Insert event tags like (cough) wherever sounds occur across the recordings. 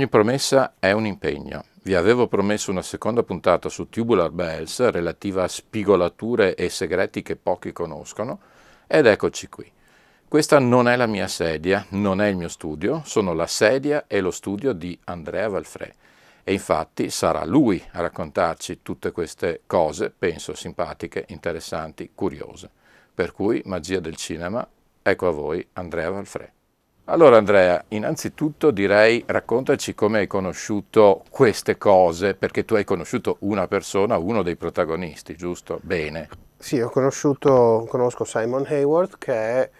Ogni promessa è un impegno. Vi avevo promesso una seconda puntata su Tubular Bells relativa a spigolature e segreti che pochi conoscono ed eccoci qui. Questa non è la mia sedia, non è il mio studio, sono la sedia e lo studio di Andrea Valfrè e infatti sarà lui a raccontarci tutte queste cose, penso simpatiche, interessanti, curiose. Per cui magia del cinema, ecco a voi Andrea Valfrè. Allora Andrea, innanzitutto direi raccontaci come hai conosciuto queste cose, perché tu hai conosciuto una persona, uno dei protagonisti, giusto? Bene. Sì, ho conosciuto, conosco Simon Hayward che è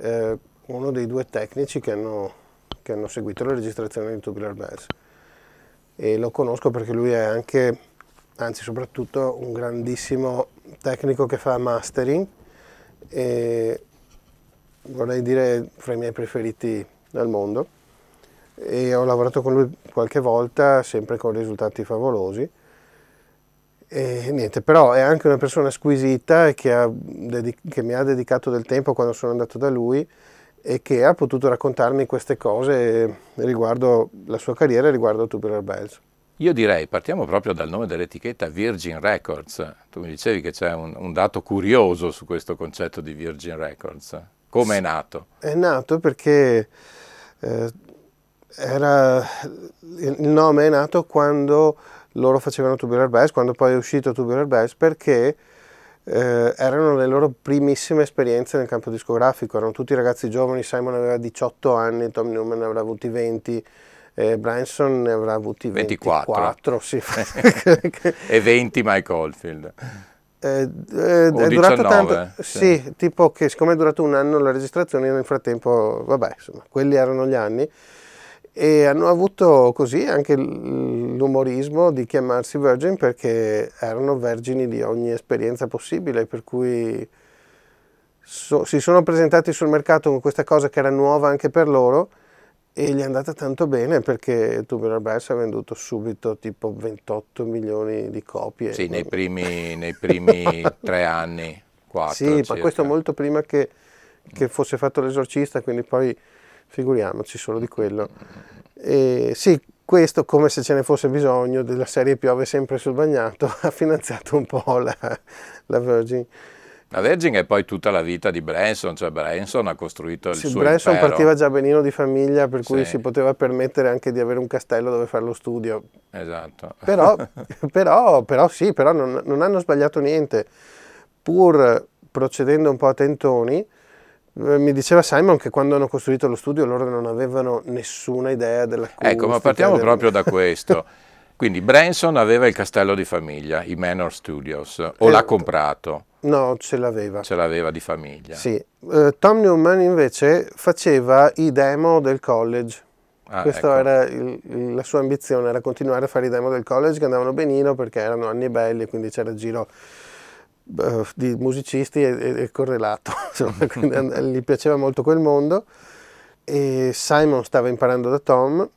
eh, uno dei due tecnici che hanno, che hanno seguito la registrazione di Tubular Bells e lo conosco perché lui è anche, anzi soprattutto, un grandissimo tecnico che fa mastering e vorrei dire fra i miei preferiti al mondo e ho lavorato con lui qualche volta sempre con risultati favolosi e niente, però è anche una persona squisita che, ha, che mi ha dedicato del tempo quando sono andato da lui e che ha potuto raccontarmi queste cose riguardo la sua carriera e riguardo Tubular Bells. Io direi, partiamo proprio dal nome dell'etichetta Virgin Records. Tu mi dicevi che c'è un, un dato curioso su questo concetto di Virgin Records. Come è nato? È nato perché eh, era, il nome è nato quando loro facevano Tubular Bells, quando poi è uscito Tubular Bells, perché eh, erano le loro primissime esperienze nel campo discografico, erano tutti ragazzi giovani, Simon aveva 18 anni, Tom Newman ne avrà avuti 20, eh, Branson ne avrà avuti 24, 24 sì. (laughs) (laughs) e 20 Mike Oldfield. Eh, eh, è durato tanto, sì. sì, tipo che siccome è durato un anno la registrazione, nel frattempo, vabbè, insomma, quelli erano gli anni e hanno avuto così anche l'umorismo di chiamarsi Virgin perché erano vergini di ogni esperienza possibile, per cui so, si sono presentati sul mercato con questa cosa che era nuova anche per loro e gli è andata tanto bene perché Tubular Bells ha venduto subito tipo 28 milioni di copie. Sì, nei primi, nei primi (laughs) tre anni, quattro Sì, circa. ma questo molto prima che, che fosse fatto l'esorcista, quindi poi figuriamoci solo di quello. E sì, questo come se ce ne fosse bisogno della serie piove sempre sul bagnato (laughs) ha finanziato un po' la, la Virgin. La Virgin è poi tutta la vita di Branson, cioè Branson ha costruito il sì, suo Branson impero. partiva già benino di famiglia, per cui sì. si poteva permettere anche di avere un castello dove fare lo studio. Esatto. Però, (laughs) però, però sì, però non, non, hanno sbagliato niente. Pur procedendo un po' a tentoni, eh, mi diceva Simon che quando hanno costruito lo studio loro non avevano nessuna idea della Ecco, ma partiamo del... proprio da (laughs) questo. Quindi Branson aveva il castello di famiglia, i Manor Studios, o eh, l'ha comprato? No, ce l'aveva. Ce l'aveva di famiglia. Sì. Uh, Tom Newman invece faceva i demo del college. Ah, Questa ecco. era il, la sua ambizione, era continuare a fare i demo del college che andavano benino perché erano anni belli, quindi c'era il giro uh, di musicisti e, e, e correlato. (laughs) Insomma, (laughs) gli piaceva molto quel mondo. E Simon stava imparando da Tom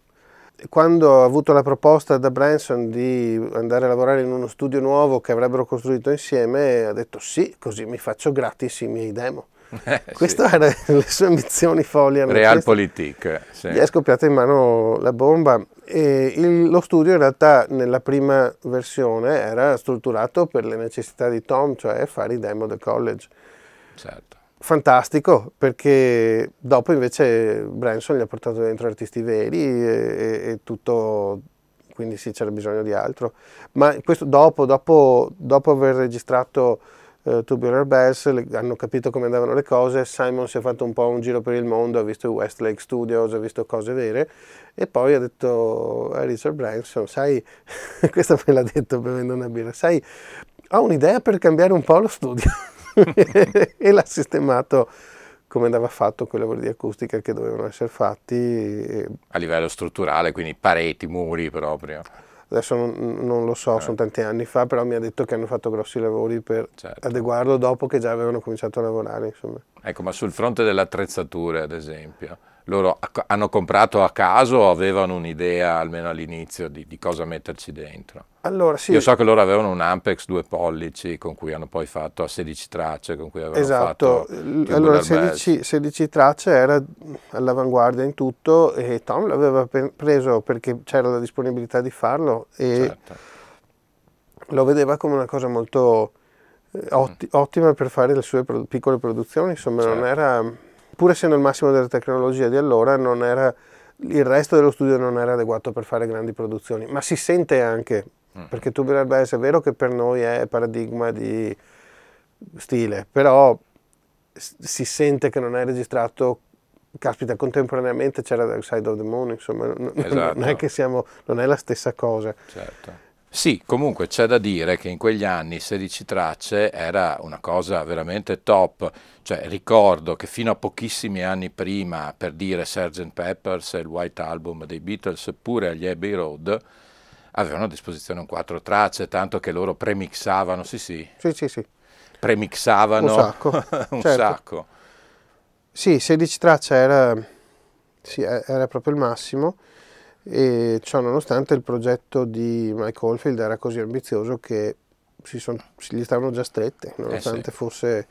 quando ho avuto la proposta da Branson di andare a lavorare in uno studio nuovo che avrebbero costruito insieme, ha detto sì, così mi faccio gratis i miei demo. (laughs) Eh, Queste sì. erano (laughs) le sue ambizioni folli. Realpolitik. Sì. Gli è scoppiata in mano la bomba e il, lo studio in realtà nella prima versione era strutturato per le necessità di Tom, cioè fare i demo del college. Certo fantastico perché dopo invece Branson gli ha portato dentro artisti veri e, e tutto, quindi sì c'era bisogno di altro. Ma questo dopo, dopo, dopo aver registrato uh, Tubular Bells, le, hanno capito come andavano le cose, Simon si è fatto un po' un giro per il mondo, ha visto i Westlake Studios, ha visto cose vere e poi ha detto a Richard Branson, sai, (laughs) questo me l'ha detto bevendo una birra, sai, ho un'idea per cambiare un po' lo studio e l'ha sistemato come andava fatto quei lavori di acustica che dovevano essere fatti. A livello strutturale, quindi pareti, muri proprio. Adesso non, non lo so, eh. sono tanti anni fa, però mi ha detto che hanno fatto grossi lavori per certo. adeguarlo dopo che già avevano cominciato a lavorare. Insomma. Ecco, ma sul fronte delle attrezzature, ad esempio, loro hanno comprato a caso o avevano un'idea, almeno all'inizio, di, di, cosa metterci dentro? Allora, sì. Io so che loro avevano un Ampex 2 pollici con cui hanno poi fatto a 16 tracce, con cui avevano esatto. fatto... Allora, 16, 16, tracce era all'avanguardia in tutto e Tom l'aveva preso perché c'era la disponibilità di farlo e certo. lo vedeva come una cosa molto eh, otti- mm. ottima per fare le sue piccole produzioni, insomma certo. non era pur essendo il massimo della tecnologia di allora, era, il resto dello studio non era adeguato per fare grandi produzioni, ma si sente anche. Perché Tubular Bells è vero che per noi è paradigma di stile, però si sente che non è registrato caspita, contemporaneamente c'era Dark Side of the Moon, insomma, esatto. non è che siamo, non è la stessa cosa. Certo. Sì, comunque c'è da dire che in quegli anni 16 tracce era una cosa veramente top, cioè ricordo che fino a pochissimi anni prima, per dire Sgt. Peppers e il White Album dei Beatles, pure agli Abbey Road, avevano a disposizione un quattro tracce, tanto che loro premixavano, sì sì, sì, sì, sì. premixavano un sacco. (laughs) un certo. sacco. Sì, 16 tracce era, sì, era proprio il massimo e ciò nonostante il progetto di Mike Oldfield era così ambizioso che si son, gli stavano già strette, nonostante eh sì. fosse...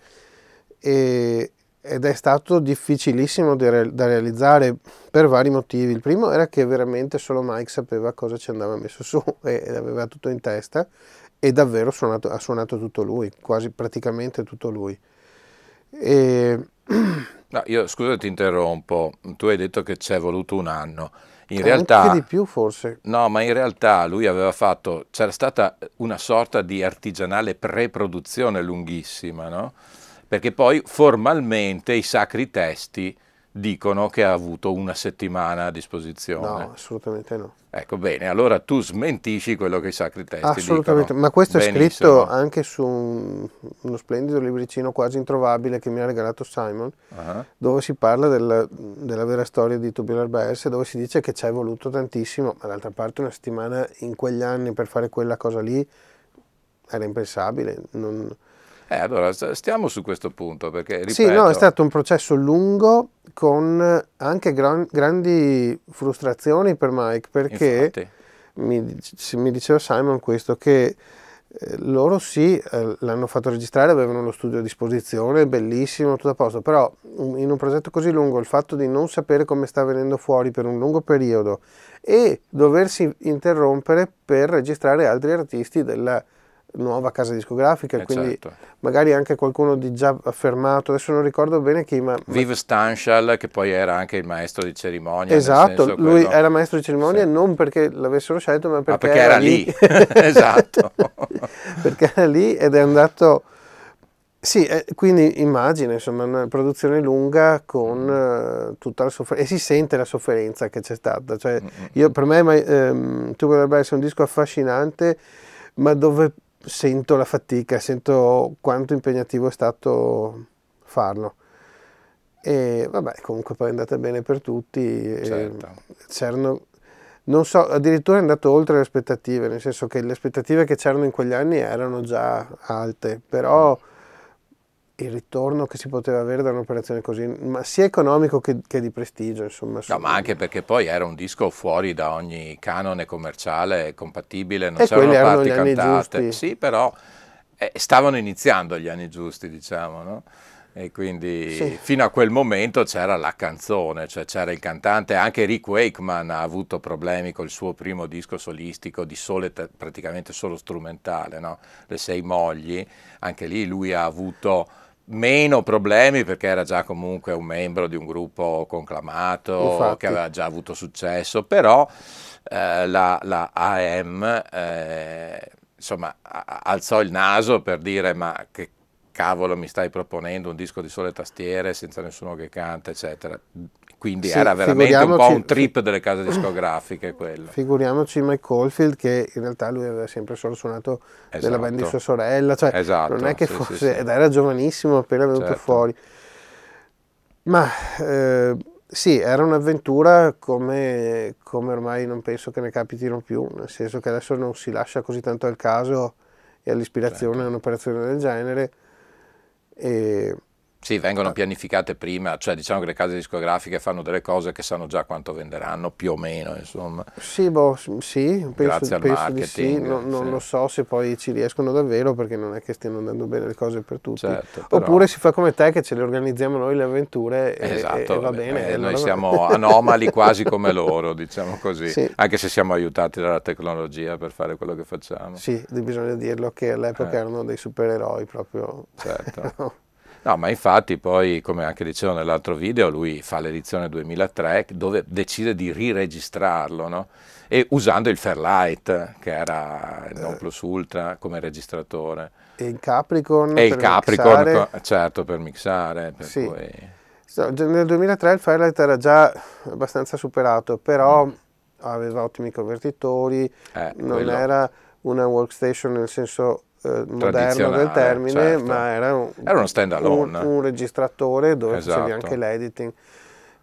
E, ed è stato difficilissimo da, realizzare per vari motivi. Il primo era che veramente solo Mike sapeva cosa ci andava messo su (laughs) e aveva tutto in testa e davvero suonato, ha suonato tutto lui, quasi praticamente tutto lui. E... (clears throat) No, io scusa ti interrompo, tu hai detto che ci è voluto un anno. In eh, realtà, anche di più forse. No, ma in realtà lui aveva fatto, c'era stata una sorta di artigianale pre-produzione lunghissima, no? Perché poi formalmente i sacri testi dicono che ha avuto una settimana a disposizione. No, assolutamente no. Ecco, bene, allora tu smentisci quello che i sacri testi Assolutamente, dicono. ma questo Benissimo. è scritto anche su un, uno splendido libricino quasi introvabile che mi ha regalato Simon, uh-huh. dove si parla della, della, vera storia di Tubular Bells e dove si dice che ci è voluto tantissimo, ma d'altra parte una settimana in quegli anni per fare quella cosa lì era impensabile. Non, eh, allora stiamo su questo punto perché ripeto... Sì, no, è stato un processo lungo con anche gran, grandi frustrazioni per Mike perché mi, mi, diceva Simon questo che eh, loro sì, eh, l'hanno fatto registrare, avevano lo studio a disposizione, bellissimo, tutto a posto, però in un progetto così lungo il fatto di non sapere come sta venendo fuori per un lungo periodo e doversi interrompere per registrare altri artisti della nuova casa discografica, eh quindi certo. magari anche qualcuno di già affermato, adesso non ricordo bene chi, ma... Viv Stanchal, che poi era anche il maestro di cerimonia. Esatto, lui quello... era maestro di cerimonia sì. non perché l'avessero scelto, ma perché, ah, perché era, era, lì. (laughs) (laughs) esatto. (laughs) perché era lì ed è andato... Sì, eh, quindi immagina, insomma, una produzione lunga con uh, tutta la sofferenza, e si sente la sofferenza che c'è stata. Cioè, io, per me, ma, ehm, Tu potrebbe essere un disco affascinante, ma dove sento la fatica, sento quanto impegnativo è stato farlo. E vabbè, comunque poi è andata bene per tutti. Certo. C'erano, non so, addirittura è andato oltre le aspettative, nel senso che le aspettative che c'erano in quegli anni erano già alte, però... Mm il ritorno che si poteva avere da un'operazione così, ma sia economico che, che di prestigio, insomma. No, ma anche perché poi era un disco fuori da ogni canone commerciale, compatibile, non e c'erano parti cantate. Sì, però eh, stavano iniziando gli anni giusti, diciamo, no? E quindi sì. fino a quel momento c'era la canzone, cioè c'era il cantante, anche Rick Wakeman ha avuto problemi col suo primo disco solistico di sole, praticamente solo strumentale, no? Le sei mogli, anche lì lui ha avuto meno problemi perché era già comunque un membro di un gruppo conclamato Infatti. che aveva già avuto successo, però eh, la, la, AM eh, insomma alzò il naso per dire ma che cavolo mi stai proponendo un disco di sole tastiere senza nessuno che canta, eccetera. Quindi Sì, era veramente un po' un trip delle case discografiche quello. Figuriamoci Mike Caulfield che in realtà lui aveva sempre solo suonato nella band di Esatto. sua sorella, cioè Esatto, non è che sì, sì, fosse, sì. ed era giovanissimo appena venuto Certo. fuori. Ma eh, sì, era un'avventura come, come ormai non penso che ne capitino più, nel senso che adesso non si lascia così tanto al caso e all'ispirazione Certo. a un'operazione del genere. E, Sì, Ah. vengono pianificate prima, cioè diciamo che le case discografiche fanno delle cose che sanno già quanto venderanno, più o meno, insomma. Sì, boh, sì, penso, Grazie al penso di sì, marketing, non, sì. lo so se poi ci riescono davvero perché non è che stiano andando bene le cose per tutti. Certo, però- Oppure si fa come te che ce le organizziamo noi le avventure e, Esatto, e va bene. eh, e noi allora- siamo (laughs) anomali quasi come loro, diciamo così, Sì. anche se siamo aiutati dalla tecnologia per fare quello che facciamo. Sì, bisogna dirlo che all'epoca Eh. erano dei supereroi proprio. Certo. (laughs) No, ma infatti poi, come anche dicevo nell'altro video, lui fa l'edizione 2003 dove decide di riregistrarlo, no? E usando il Fairlight, che era il non plus ultra come registratore. E il Capricorn E il Capricorn, mixare- certo, per mixare. Per Sì. cui- So, Nel 2003 il Firelight era già abbastanza superato, però aveva ottimi convertitori, Mm. eh, non quello- era una workstation nel senso eh, moderno del termine, certo. ma era un, Era uno stand-alone. un- un registratore dove facevi Esatto. anche l'editing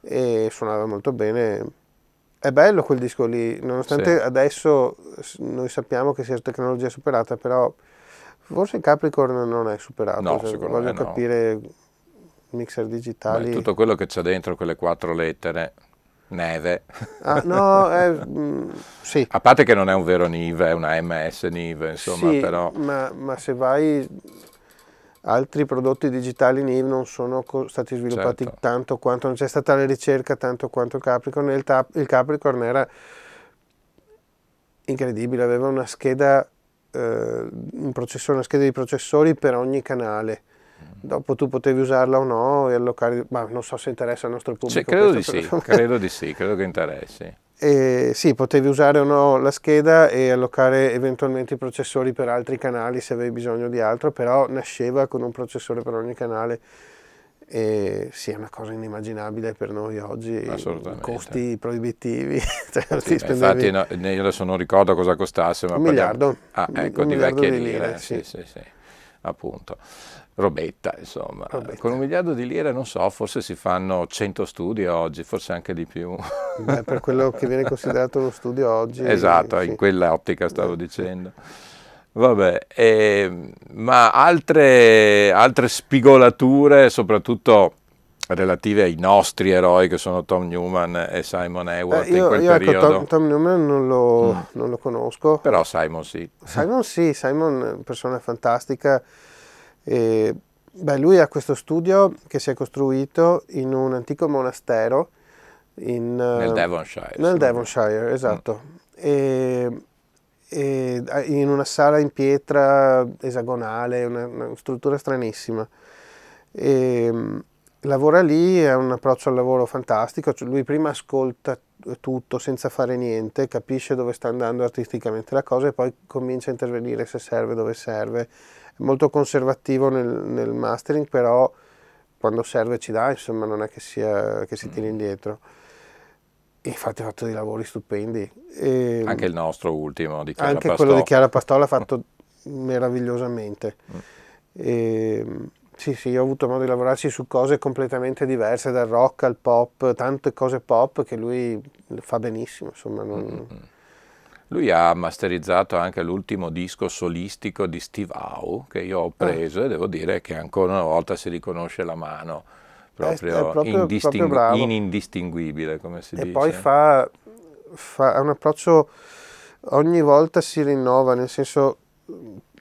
e suonava molto bene. È bello quel disco lì, nonostante Sì. adesso noi sappiamo che sia tecnologia superata, però forse il Capricorn non è superato, No, cioè, voglio me no. capire mixer Beh, digitali. tutto quello che c'è dentro quelle quattro lettere, neve. Ah, no, (laughs) eh, mm, sì, A parte che non è un vero Nive, è una MS Nive, insomma, sì, però... ma, ma se vai, altri prodotti digitali NIV non sono stati sviluppati Certo. tanto quanto, non c'è stata la ricerca tanto quanto Capricorn, il, tap- il Capricorn era incredibile, aveva una scheda, eh, un una scheda di processori per ogni canale. Dopo tu potevi usarla o no e allocare, ma non so se interessa al nostro pubblico. Sì, credo di sì, credo di sì, credo che interessi. (laughs) E sì, potevi usare o no la scheda e allocare eventualmente i processori per altri canali se avevi bisogno di altro, però nasceva con un processore per ogni canale. E sì, è una cosa inimmaginabile per noi oggi, Assolutamente. costi proibitivi, (laughs) cioè, Sì, spendevi infatti no, io adesso non ricordo cosa costasse, ma un parliamo- miliardo, Ah, ecco, un di miliardo vecchie di lire, lire, sì, sì, appunto. Robetta, insomma. Robetta. Con un miliardo di lire, non so, forse si fanno 100 studi oggi, forse anche di più. Beh, per quello che viene considerato uno studio oggi. Esatto, sì. in quella ottica stavo dicendo. Vabbè, ehm, ma altre, altre spigolature, soprattutto relative ai nostri eroi che sono Tom Newman e Simon Eh, Hayward in io quel io, ecco, periodo. Tom, Tom Newman non lo, Mm. non lo conosco. Però Simon sì. Simon sì, Simon è una persona fantastica. E, beh, lui ha questo studio che si è costruito in un antico monastero in, Nel eh, Devonshire. nel. Devonshire, esatto. E, e in una sala in pietra esagonale, una, una struttura stranissima. E, lavora lì, è un approccio al lavoro fantastico, cioè lui prima ascolta tutto senza fare niente, capisce dove sta andando artisticamente la cosa e poi comincia a intervenire se serve, dove serve. Molto conservativo nel, nel mastering, però quando serve ci dà, insomma non è che, sia, che si tiri indietro. E infatti ha fatto dei lavori stupendi. E Anche il nostro ultimo di Chiara anche Pastò. quello di Chiara Pastola l'ha (laughs) fatto meravigliosamente. Mm. E, sì, sì, ho avuto modo di lavorarci su cose completamente diverse, dal rock al pop, tante cose pop che lui fa benissimo, insomma. non- Mm, Lui ha masterizzato anche l'ultimo disco solistico di Steve Howe che io Ah. ho preso e devo dire che ancora una volta si riconosce la mano proprio, è proprio- indistingu- proprio bravo. inindistinguibile, come si E dice. poi fa, fa un approccio, ogni volta si rinnova, nel senso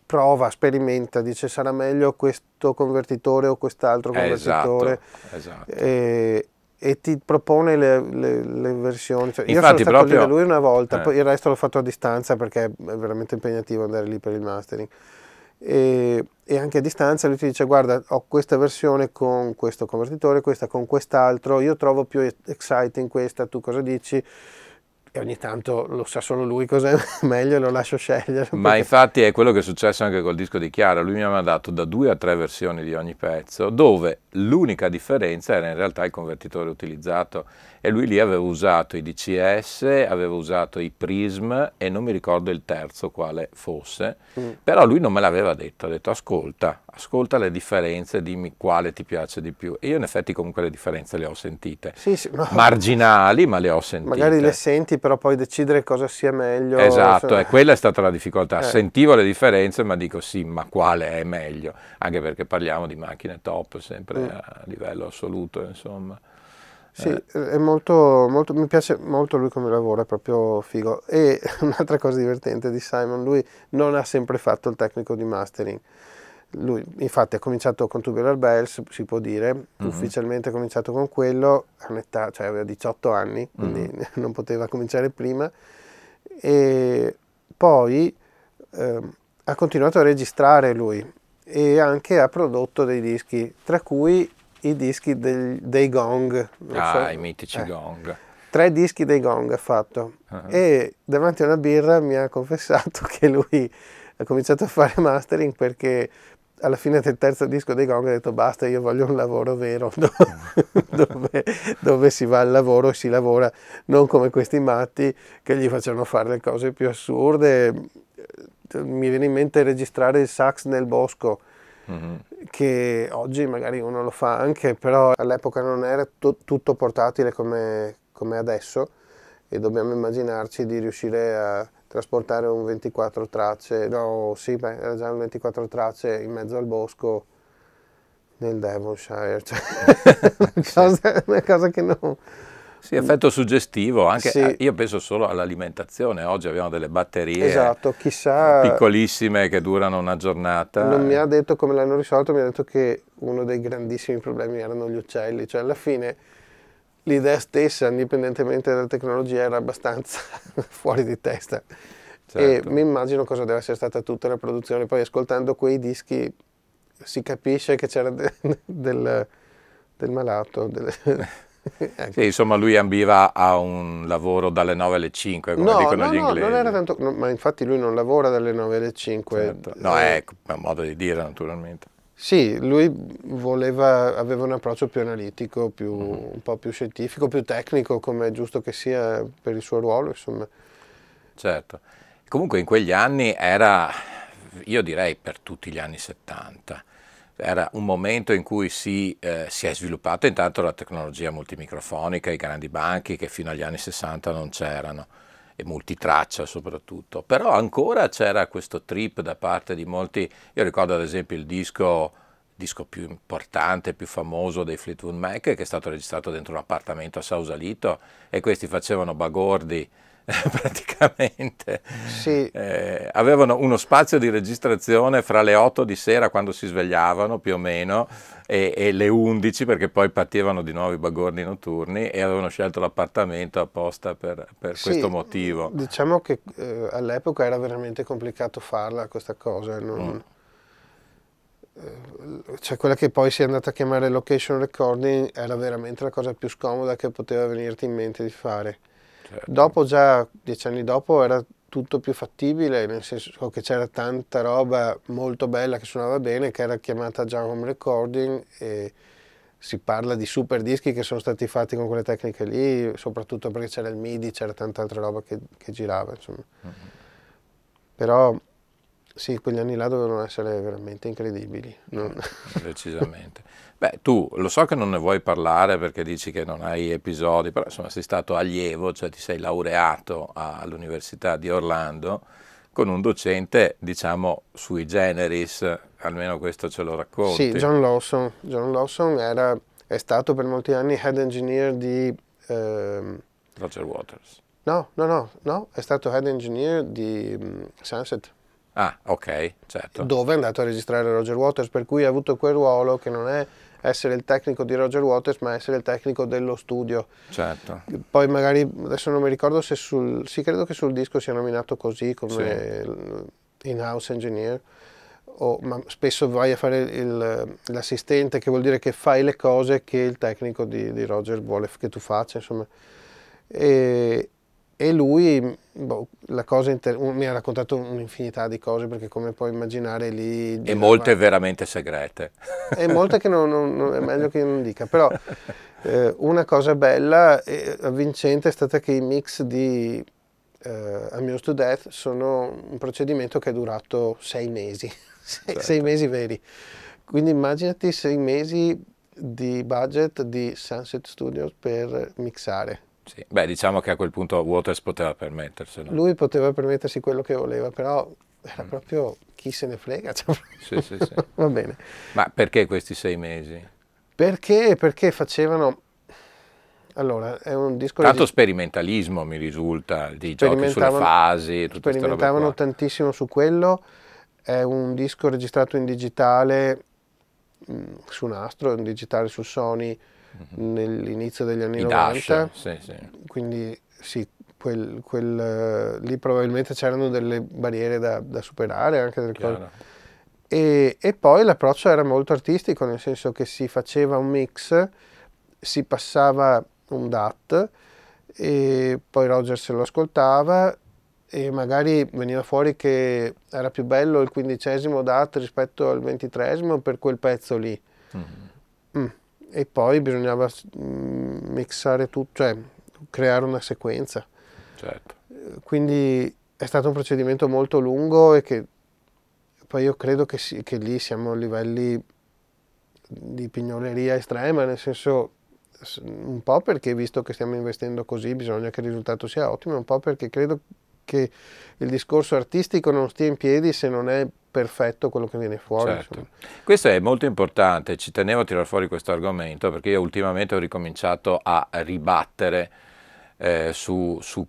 prova, sperimenta, dice sarà meglio questo convertitore o quest'altro Esatto, convertitore. esatto. e, e ti propone le, le- le versioni. Cioè, io Infatti, sono stato lì proprio- da lui una volta, eh. poi il resto l'ho fatto a distanza perché è veramente impegnativo andare lì per il mastering. E, e anche a distanza lui ti dice guarda ho questa versione con questo convertitore, questa con quest'altro, io trovo più exciting questa, tu cosa dici? E ogni tanto lo sa solo lui cosa è (laughs) meglio e lo lascio scegliere. Ma perché- infatti è quello che è successo anche col disco di Chiara, lui mi ha mandato da due a tre versioni di ogni pezzo, dove l'unica differenza era in realtà il convertitore utilizzato e lui lì aveva usato i DCS, aveva usato i Prism e non mi ricordo il terzo quale fosse, Mm. però lui non me l'aveva detto, ha detto ascolta, ascolta le differenze, dimmi quale ti piace di più. E io in effetti comunque le differenze le ho sentite, Sì, sì, no, marginali ma le ho sentite. magari le senti, però poi decidere cosa sia meglio. Esatto, se- e quella è stata la difficoltà. Eh. Sentivo le differenze, ma dico sì, ma quale è meglio? Anche perché parliamo di macchine top, sempre Mm. a livello assoluto, insomma. Sì, Eh. è molto, molto, mi piace molto lui come lavora, è proprio figo. E (laughs) un'altra cosa divertente di Simon, lui non ha sempre fatto il tecnico di mastering. Lui infatti ha cominciato con Tubular Bells, si può dire, Mhm. ufficialmente ha cominciato con quello, a un'età, cioè aveva 18 anni, quindi Mhm. (laughs) non poteva cominciare prima. E poi ehm, ha continuato a registrare lui e anche ha prodotto dei dischi, tra cui i dischi del- dei Gong. Ah, so- i mitici eh, gong. Tre dischi dei Gong ha fatto Ah. e davanti a una birra mi ha confessato (laughs) che lui ha cominciato a fare mastering perché alla fine del terzo disco dei Gong ha detto basta, io voglio un lavoro vero (laughs) do- dove, dove si va al lavoro e si lavora, non come questi matti che gli facevano fare le cose più assurde. Mi viene in mente registrare il sax nel bosco Mhm. che oggi magari uno lo fa anche, però all'epoca non era tu- tutto portatile come, come adesso e dobbiamo immaginarci di riuscire a trasportare un 24 tracce, no sì, beh, era già un 24 tracce in mezzo al bosco nel Devonshire, cioè, (laughs) (laughs) una, cosa, una cosa che non... Sì, effetto suggestivo, anche, Sì. eh, io penso solo all'alimentazione, oggi abbiamo delle batterie Esatto, chissà... piccolissime che durano una giornata. Non mi ha detto come l'hanno risolto, mi ha detto che uno dei grandissimi problemi erano gli uccelli, cioè alla fine l'idea stessa, indipendentemente dalla tecnologia, era abbastanza (laughs) fuori di testa. Certo. E mi immagino cosa deve essere stata tutta la produzione. Poi ascoltando quei dischi si capisce che c'era de- (laughs) del, del malato. del- ecco. (laughs) (laughs) Sì, insomma, lui ambiva a un lavoro dalle 9 alle 5, come No, dicono no, gli no, inglesi. non era tanto, no, ma infatti lui non lavora dalle 9 alle 5. Certo. No, Eh, è è un modo di dire, naturalmente. Sì, lui voleva, aveva un approccio più analitico, più, Mm-hmm. un po' più scientifico, più tecnico, come è giusto che sia per il suo ruolo, insomma. Certo. Comunque in quegli anni era, io direi per tutti gli anni 70, era un momento in cui si, eh, si è sviluppata intanto la tecnologia multimicrofonica, i grandi banchi che fino agli anni 60 non c'erano, e multitraccia soprattutto, però ancora c'era questo trip da parte di molti, io ricordo ad esempio il disco disco più importante, più famoso dei Fleetwood Mac, che è stato registrato dentro un appartamento a Sausalito e questi facevano bagordi (laughs) praticamente. Sì, Eh, avevano uno spazio di registrazione fra le 8 di sera quando si svegliavano più o meno e, e le 11 perché poi partivano di nuovo i bagordi notturni e avevano scelto l'appartamento apposta per, per sì, questo motivo. Diciamo che eh, all'epoca era veramente complicato farla questa cosa. Mm. non- eh, Cioè quella che poi si è andata a chiamare location recording era veramente la cosa più scomoda che poteva venirti in mente di fare. Certo. Dopo, già dieci anni dopo, era tutto più fattibile, nel senso che c'era tanta roba molto bella che suonava bene, che era chiamata già home recording e si parla di super dischi che sono stati fatti con quelle tecniche lì, soprattutto perché c'era il MIDI, c'era tanta altra roba che, che girava, insomma. Però sì, quegli anni là dovevano essere veramente incredibili. Non- Decisamente. (laughs) Beh, tu lo so che non ne vuoi parlare perché dici che non hai episodi, però insomma sei stato allievo, cioè ti sei laureato all'Università di Orlando con un docente, diciamo, sui generis, almeno questo ce lo racconti. Sì, John Lawson. John Lawson era, è stato per molti anni head engineer di... ehm, Roger Waters. no, no, no, no, è stato head engineer di mm, Sunset, Ah, ok, certo. dove è andato a registrare Roger Waters, per cui ha avuto quel ruolo che non è essere il tecnico di Roger Waters, ma essere il tecnico dello studio. certo. Poi magari, adesso non mi ricordo se sul, sì credo che sul disco sia nominato così come in-house engineer, o- ma spesso vai a fare il- l'assistente che vuol dire che fai le cose che il tecnico di, di Roger vuole che tu faccia, insomma. E e lui boh, mi ha raccontato un'infinità di cose perché come puoi immaginare lì... E molte veramente segrete. E molte che non, non, non, è meglio che io non dica, però eh, una cosa bella e avvincente è stata che i mix di eh, Amused to Death sono un procedimento che è durato sei mesi, (laughs) sei, certo. sei mesi veri. Quindi immaginati sei mesi di budget di Sunset Studios per mixare sì. Beh, diciamo che a quel punto Waters poteva permetterselo. Lui poteva permettersi quello che voleva, però era mm. proprio chi se ne frega. Cioè, (laughs) sì, sì, sì. (laughs) Va bene. Ma perché questi sei mesi? Perché? Perché facevano... Allora, è un disco... Tanto sperimentalismo mi risulta, di giochi sulle fasi, tutte Sperimentavano tantissimo su quello. È un disco registrato in digitale mm, su nastro, in digitale su Sony. Nell'inizio degli anni I 90. Dash, sì, sì. Quindi sì, quel, quel, uh, lì probabilmente c'erano delle barriere da, da superare, anche delle cose. E, e, poi l'approccio era molto artistico, nel senso che si faceva un mix, si passava un DAT e poi Roger se lo ascoltava e magari veniva fuori che era più bello il quindicesimo DAT rispetto al ventitresimo per quel pezzo lì. Mm. Mm e poi bisognava mm, mixare tutto, cioè creare una sequenza. Certo. Quindi è stato un procedimento molto lungo e che poi io credo che, si, che lì siamo a livelli di pignoleria estrema, nel senso un po' perché visto che stiamo investendo così bisogna che il risultato sia ottimo, un po' perché credo che il discorso artistico non stia in piedi se non è perfetto quello che viene fuori. Certo. Questo è molto importante, ci tenevo a tirare fuori questo argomento perché io ultimamente ho ricominciato a ribattere eh, su, su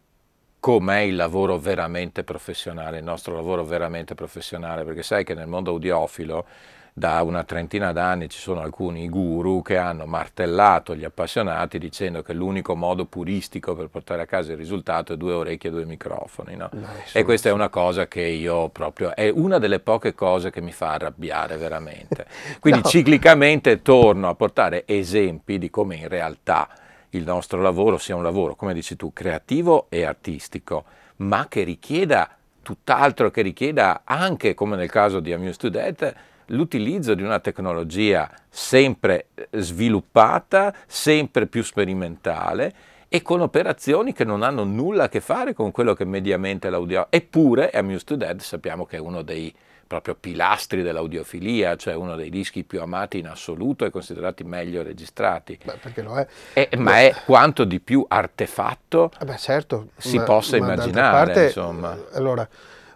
com'è il lavoro veramente professionale, il nostro lavoro veramente professionale, perché sai che nel mondo audiofilo da una trentina d'anni ci sono alcuni guru che hanno martellato gli appassionati dicendo che l'unico modo puristico per portare a casa il risultato è due orecchie e due microfoni. No? E questa è una cosa che io proprio, è una delle poche cose che mi fa arrabbiare veramente. Quindi (laughs) no. ciclicamente torno a portare esempi di come in realtà il nostro lavoro sia un lavoro, come dici tu, creativo e artistico, ma che richieda tutt'altro, che richieda anche, come nel caso di Amuse to Death, l'utilizzo di una tecnologia sempre eh, sviluppata, sempre più sperimentale e con operazioni che non hanno nulla a che fare con quello che mediamente l'audio... Eppure Amused to Dead sappiamo che è uno dei proprio pilastri dell'audiofilia, cioè uno dei dischi più amati in assoluto e considerati meglio registrati. Beh, perché lo è. è ma è quanto di più artefatto eh beh, certo, si ma, possa ma immaginare. Parte, insomma. Allora,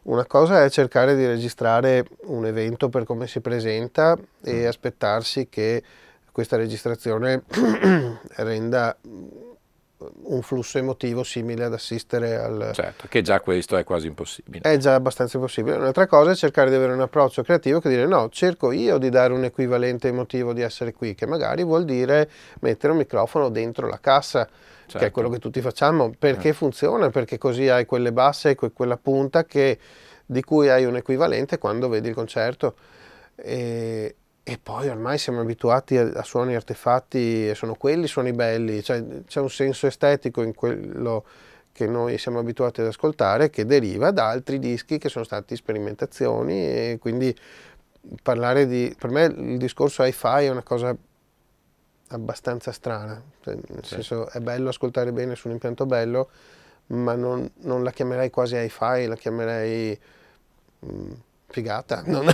una cosa è cercare di registrare un evento per come si presenta e mm. aspettarsi che questa registrazione (clears throat) renda un flusso emotivo simile ad assistere al... Certo, che già questo è quasi impossibile. È già abbastanza impossibile. Un'altra cosa è cercare di avere un approccio creativo che dire no, cerco io di dare un equivalente emotivo di essere qui, che magari vuol dire mettere un microfono dentro la cassa, certo. che è quello che tutti facciamo, perché eh. funziona, perché così hai quelle basse e quella punta che, di cui hai un equivalente quando vedi il concerto. E, e poi ormai siamo abituati a, a, suoni artefatti e sono quelli suoni belli, cioè, c'è un senso estetico in quello che noi siamo abituati ad ascoltare che deriva da altri dischi che sono stati sperimentazioni e quindi parlare di... per me il discorso hi-fi è una cosa abbastanza strana, cioè, nel sì. senso è bello ascoltare bene su un impianto bello, ma non, non la chiamerei quasi hi-fi, la chiamerei... Mh, mm, figata, (laughs) non,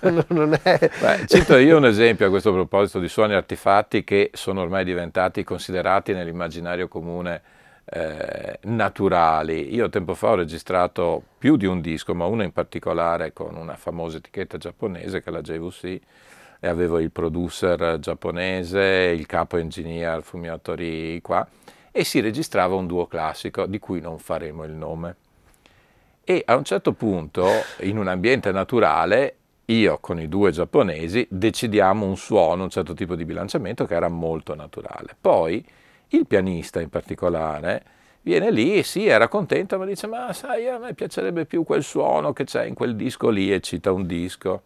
non, non è... Beh, cito io un esempio a questo proposito di suoni artefatti che sono ormai diventati considerati nell'immaginario comune eh, naturali. Io tempo fa ho registrato più di un disco, ma uno in particolare con una famosa etichetta giapponese che è la JVC e avevo il producer giapponese, il capo engineer Fumio Tori qua e si registrava un duo classico di cui non faremo il nome e a un certo punto, in un ambiente naturale, io con i due giapponesi decidiamo un suono, un certo tipo di bilanciamento che era molto naturale. Poi il pianista in particolare viene lì e sì, era contento, ma dice, ma sai, a me piacerebbe più quel suono che c'è in quel disco lì e cita un disco.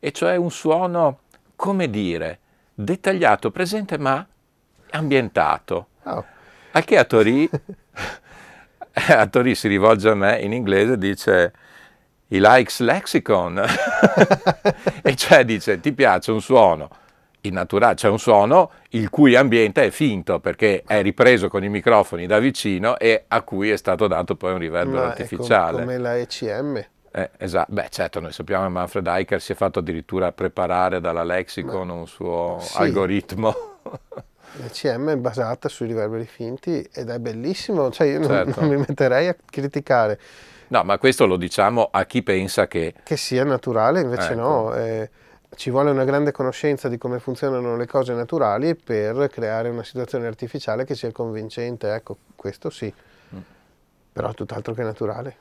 E cioè un suono, come dire, dettagliato, presente ma ambientato. Oh. Al che a Tori (laughs) Attori si rivolge a me in inglese e dice he likes lexicon, (laughs) e cioè dice ti piace un suono in naturale, c'è cioè un suono il cui ambiente è finto perché è ripreso con i microfoni da vicino e a cui è stato dato poi un riverbero artificiale. Com- come la ECM. Eh, esatto, beh certo, noi sappiamo che Manfred Eicher si è fatto addirittura preparare dalla Lexicon Ma, un suo sì. algoritmo. (laughs) L'ECM è basata sui riverberi finti ed è bellissimo, cioè io certo. non, non mi metterei a criticare. No, ma questo lo diciamo a chi pensa che... Che sia naturale, invece ecco. no. Eh, ci vuole una grande conoscenza di come funzionano le cose naturali per creare una situazione artificiale che sia convincente. Ecco, questo sì, mm. però tutt'altro che naturale.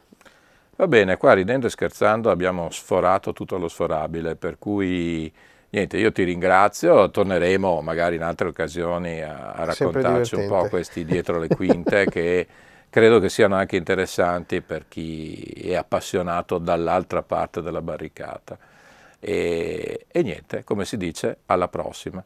Va bene, qua ridendo e scherzando abbiamo sforato tutto lo sforabile, per cui niente, io ti ringrazio, torneremo magari in altre occasioni a, a raccontarci un po' questi dietro le (laughs) quinte che credo che siano anche interessanti per chi è appassionato dall'altra parte della barricata. E, e niente, come si dice, alla prossima.